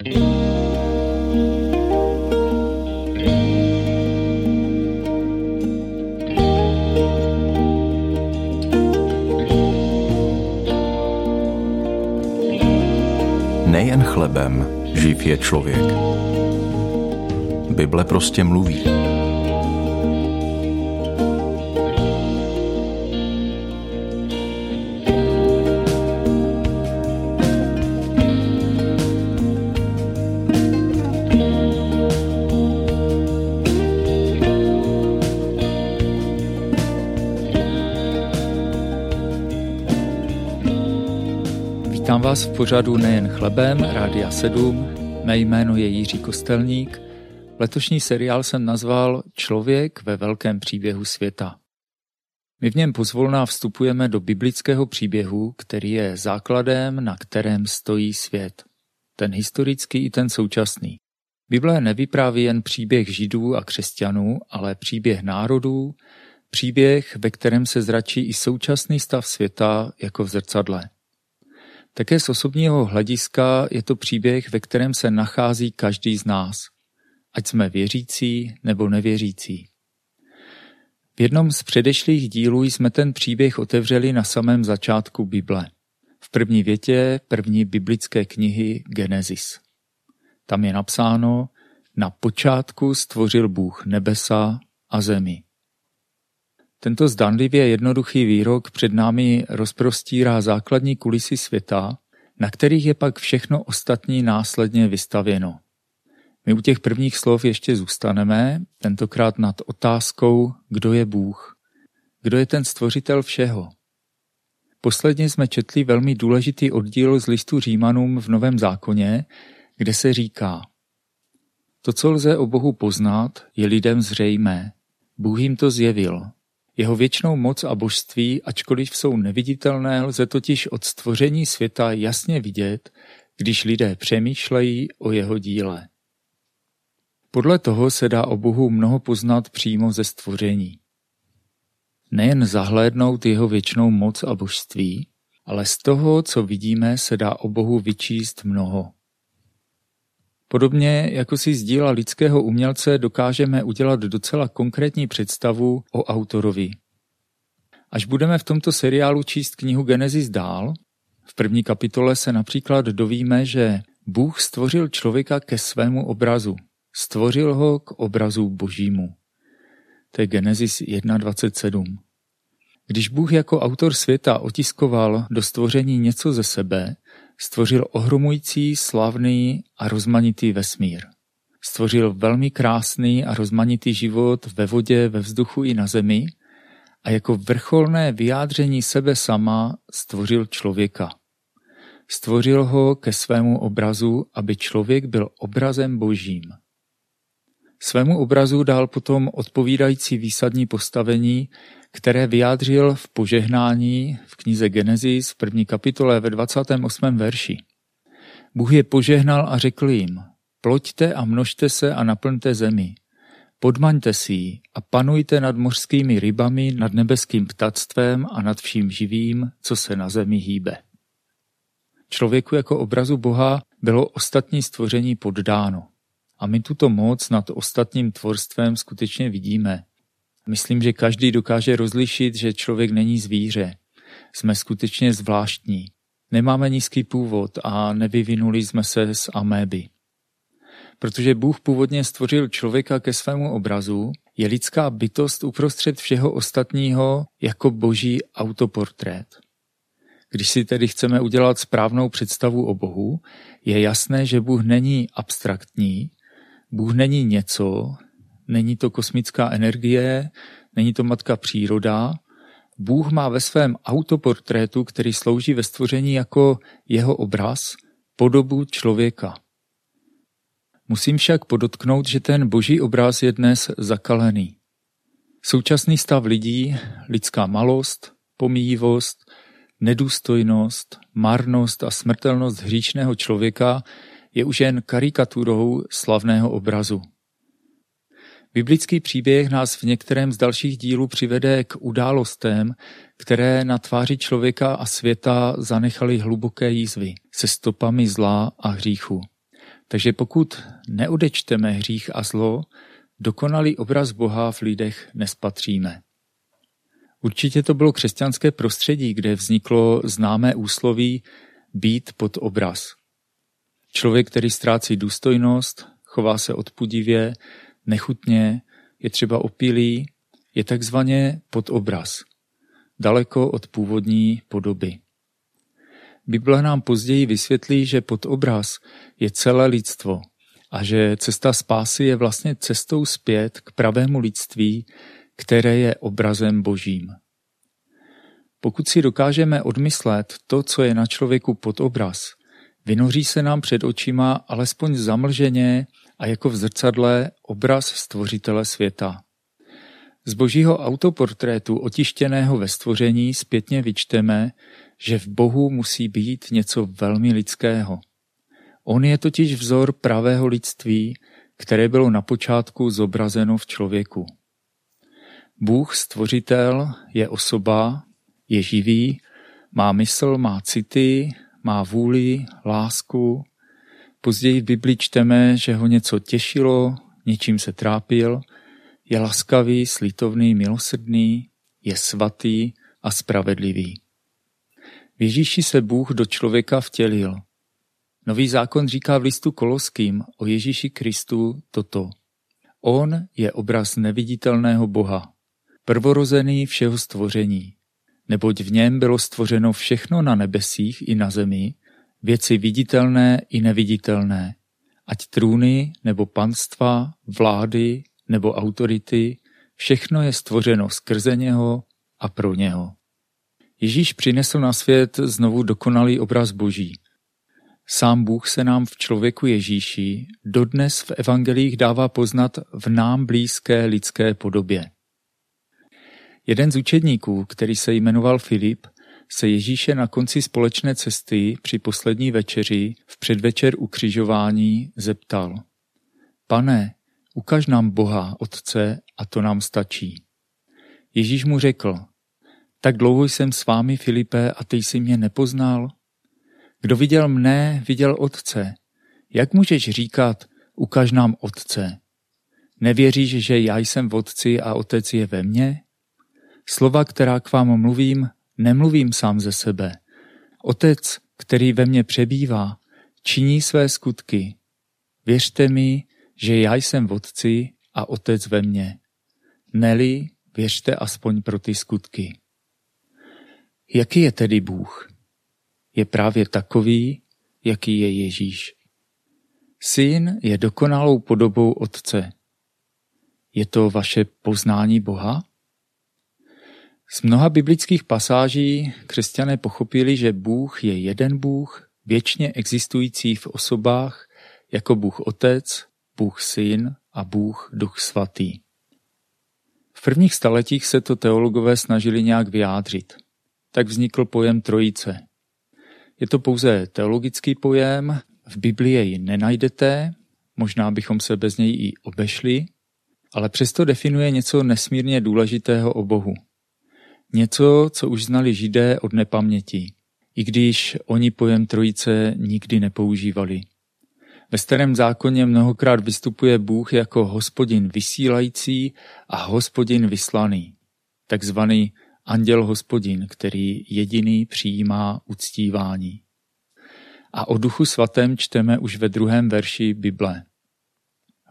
Nejen chlebem živ je člověk. Bible prostě mluví. Vás v pořadu Nejen chlebem, Rádia 7. Mé jméno je Jiří Kostelník. Letošní seriál jsem nazval Člověk ve velkém příběhu světa. My v něm pozvolná vstupujeme do biblického příběhu, který je základem, na kterém stojí svět. Ten historický i ten současný. Bible nevypráví jen příběh židů a křesťanů, ale příběh národů, příběh, ve kterém se zračí i současný stav světa jako v zrcadle. Také z osobního hlediska je to příběh, ve kterém se nachází každý z nás, ať jsme věřící nebo nevěřící. V jednom z předešlých dílů jsme ten příběh otevřeli na samém začátku Bible. V první větě první biblické knihy Genesis. Tam je napsáno, na počátku stvořil Bůh nebesa a zemi. Tento zdanlivě jednoduchý výrok před námi rozprostírá základní kulisy světa, na kterých je pak všechno ostatní následně vystavěno. My u těch prvních slov ještě zůstaneme, tentokrát nad otázkou, kdo je Bůh, kdo je ten stvořitel všeho. Posledně jsme četli velmi důležitý oddíl z listu Římanům v Novém zákoně, kde se říká To, co lze o Bohu poznat, je lidem zřejmé. Bůh jim to zjevil, jeho věčnou moc a božství, ačkoliv jsou neviditelné, lze totiž od stvoření světa jasně vidět, když lidé přemýšlejí o jeho díle. Podle toho se dá o Bohu mnoho poznat přímo ze stvoření. Nejen zahlédnout jeho věčnou moc a božství, ale z toho, co vidíme, se dá o Bohu vyčíst mnoho. Podobně jako si z díla lidského umělce dokážeme udělat docela konkrétní představu o autorovi. Až budeme v tomto seriálu číst knihu Genesis dál, v první kapitole se například dovíme, že Bůh stvořil člověka ke svému obrazu. Stvořil ho k obrazu božímu. To je Genesis 1.27. Když Bůh jako autor světa otiskoval do stvoření něco ze sebe, stvořil ohromující, slavný a rozmanitý vesmír. Stvořil velmi krásný a rozmanitý život ve vodě, ve vzduchu i na zemi a jako vrcholné vyjádření sebe sama stvořil člověka. Stvořil ho ke svému obrazu, aby člověk byl obrazem božím. Svému obrazu dal potom odpovídající výsadní postavení, které vyjádřil v požehnání v knize Genesis v první kapitole ve 28. verši. Bůh je požehnal a řekl jim, ploďte a množte se a naplňte zemi. Podmaňte si ji a panujte nad mořskými rybami, nad nebeským ptactvem a nad vším živým, co se na zemi hýbe. Člověku jako obrazu Boha bylo ostatní stvoření poddáno. A my tuto moc nad ostatním tvorstvem skutečně vidíme. Myslím, že každý dokáže rozlišit, že člověk není zvíře. Jsme skutečně zvláštní. Nemáme nízký původ a nevyvinuli jsme se z améby. Protože Bůh původně stvořil člověka ke svému obrazu, je lidská bytost uprostřed všeho ostatního jako boží autoportrét. Když si tedy chceme udělat správnou představu o Bohu, je jasné, že Bůh není abstraktní, Bůh není něco, není to kosmická energie, není to matka příroda. Bůh má ve svém autoportrétu, který slouží ve stvoření jako jeho obraz, podobu člověka. Musím však podotknout, že ten boží obraz je dnes zakalený. Současný stav lidí, lidská malost, pomíjivost, nedůstojnost, marnost a smrtelnost hříčného člověka je už jen karikaturou slavného obrazu. Biblický příběh nás v některém z dalších dílů přivede k událostem, které na tváři člověka a světa zanechaly hluboké jízvy se stopami zla a hříchu. Takže pokud neodečteme hřích a zlo, dokonalý obraz Boha v lidech nespatříme. Určitě to bylo křesťanské prostředí, kde vzniklo známé úsloví být pod obraz. Člověk, který ztrácí důstojnost, chová se odpudivě, nechutně, je třeba opilý, je takzvaně pod obraz, daleko od původní podoby. Bible nám později vysvětlí, že pod obraz je celé lidstvo a že cesta spásy je vlastně cestou zpět k pravému lidství, které je obrazem božím. Pokud si dokážeme odmyslet to, co je na člověku pod obraz, vynoří se nám před očima alespoň zamlženě a jako v zrcadle obraz stvořitele světa. Z božího autoportrétu otištěného ve stvoření zpětně vyčteme, že v Bohu musí být něco velmi lidského. On je totiž vzor pravého lidství, které bylo na počátku zobrazeno v člověku. Bůh stvořitel je osoba, je živý, má mysl, má city, má vůli, lásku. Později v Bibli čteme, že ho něco těšilo, něčím se trápil, je laskavý, slitovný, milosrdný, je svatý a spravedlivý. V Ježíši se Bůh do člověka vtělil. Nový zákon říká v listu Koloským o Ježíši Kristu toto. On je obraz neviditelného Boha, prvorozený všeho stvoření, neboť v něm bylo stvořeno všechno na nebesích i na zemi, věci viditelné i neviditelné, ať trůny nebo panstva, vlády nebo autority, všechno je stvořeno skrze něho a pro něho. Ježíš přinesl na svět znovu dokonalý obraz Boží. Sám Bůh se nám v člověku Ježíši dodnes v evangelích dává poznat v nám blízké lidské podobě. Jeden z učedníků, který se jmenoval Filip, se Ježíše na konci společné cesty při poslední večeři v předvečer ukřižování zeptal. Pane, ukaž nám Boha, Otce, a to nám stačí. Ježíš mu řekl, tak dlouho jsem s vámi, Filipe, a ty jsi mě nepoznal? Kdo viděl mne, viděl Otce. Jak můžeš říkat, ukaž nám Otce? Nevěříš, že já jsem v Otci a Otec je ve mně? Slova, která k vám mluvím, nemluvím sám ze sebe. Otec, který ve mně přebývá, činí své skutky. Věřte mi, že já jsem v Otci a Otec ve mně. Neli, věřte aspoň pro ty skutky. Jaký je tedy Bůh? Je právě takový, jaký je Ježíš. Syn je dokonalou podobou Otce. Je to vaše poznání Boha? Z mnoha biblických pasáží křesťané pochopili, že Bůh je jeden Bůh, věčně existující v osobách jako Bůh Otec, Bůh Syn a Bůh Duch Svatý. V prvních staletích se to teologové snažili nějak vyjádřit tak vznikl pojem trojice. Je to pouze teologický pojem, v Biblii jej nenajdete, možná bychom se bez něj i obešli, ale přesto definuje něco nesmírně důležitého o Bohu. Něco, co už znali židé od nepaměti, i když oni pojem trojice nikdy nepoužívali. Ve starém zákoně mnohokrát vystupuje Bůh jako hospodin vysílající a hospodin vyslaný, takzvaný anděl hospodin, který jediný přijímá uctívání. A o duchu svatém čteme už ve druhém verši Bible.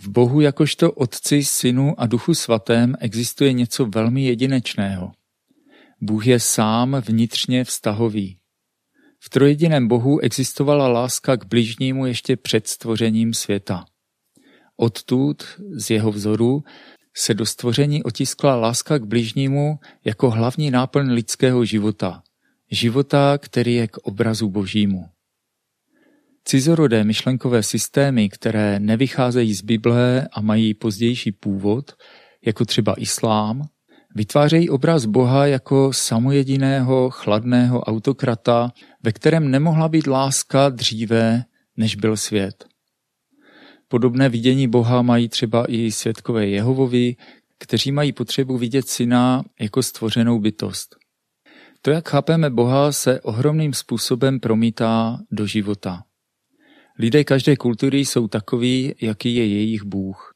V Bohu jakožto Otci, Synu a Duchu svatém existuje něco velmi jedinečného. Bůh je sám vnitřně vztahový. V trojediném Bohu existovala láska k bližnímu ještě před stvořením světa. Odtud, z jeho vzoru, se do stvoření otiskla láska k bližnímu jako hlavní náplň lidského života. Života, který je k obrazu božímu. Cizorodé myšlenkové systémy, které nevycházejí z Bible a mají pozdější původ, jako třeba islám, vytvářejí obraz Boha jako samojediného, chladného autokrata, ve kterém nemohla být láska dříve, než byl svět. Podobné vidění Boha mají třeba i světkové Jehovovi, kteří mají potřebu vidět syna jako stvořenou bytost. To, jak chápeme Boha, se ohromným způsobem promítá do života. Lidé každé kultury jsou takoví, jaký je jejich Bůh.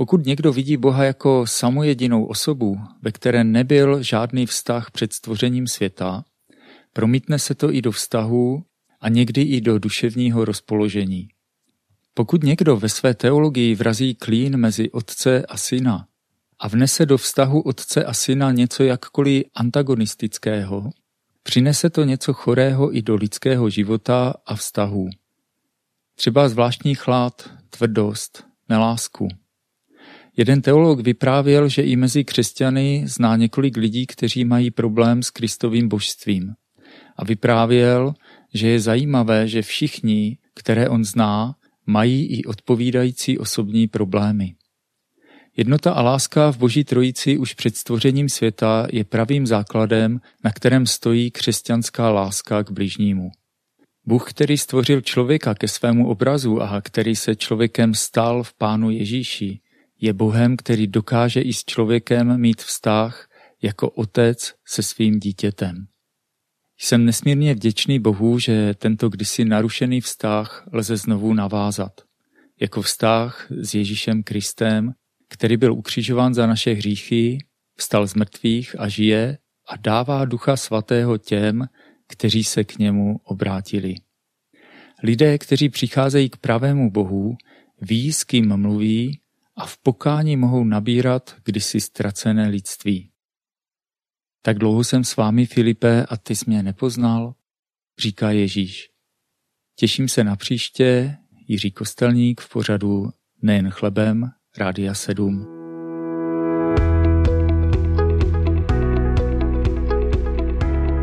Pokud někdo vidí Boha jako samojedinou osobu, ve které nebyl žádný vztah před stvořením světa, promítne se to i do vztahu a někdy i do duševního rozpoložení. Pokud někdo ve své teologii vrazí klín mezi otce a syna a vnese do vztahu otce a syna něco jakkoliv antagonistického, přinese to něco chorého i do lidského života a vztahu. Třeba zvláštní chlad, tvrdost, nelásku. Jeden teolog vyprávěl, že i mezi křesťany zná několik lidí, kteří mají problém s Kristovým božstvím. A vyprávěl, že je zajímavé, že všichni, které on zná, mají i odpovídající osobní problémy. Jednota a láska v Boží trojici už před stvořením světa je pravým základem, na kterém stojí křesťanská láska k bližnímu. Bůh, který stvořil člověka ke svému obrazu a který se člověkem stal v Pánu Ježíši, je Bohem, který dokáže i s člověkem mít vztah jako otec se svým dítětem. Jsem nesmírně vděčný Bohu, že tento kdysi narušený vztah lze znovu navázat. Jako vztah s Ježíšem Kristem, který byl ukřižován za naše hříchy, vstal z mrtvých a žije a dává ducha svatého těm, kteří se k němu obrátili. Lidé, kteří přicházejí k pravému Bohu, ví, s kým mluví a v pokání mohou nabírat kdysi ztracené lidství. Tak dlouho jsem s vámi, Filipe, a ty jsi mě nepoznal, říká Ježíš. Těším se na příště, Jiří Kostelník v pořadu Nejen chlebem, Rádia 7.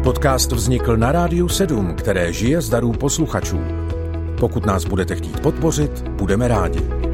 Podcast vznikl na Rádiu 7, které žije z darů posluchačů. Pokud nás budete chtít podpořit, budeme rádi.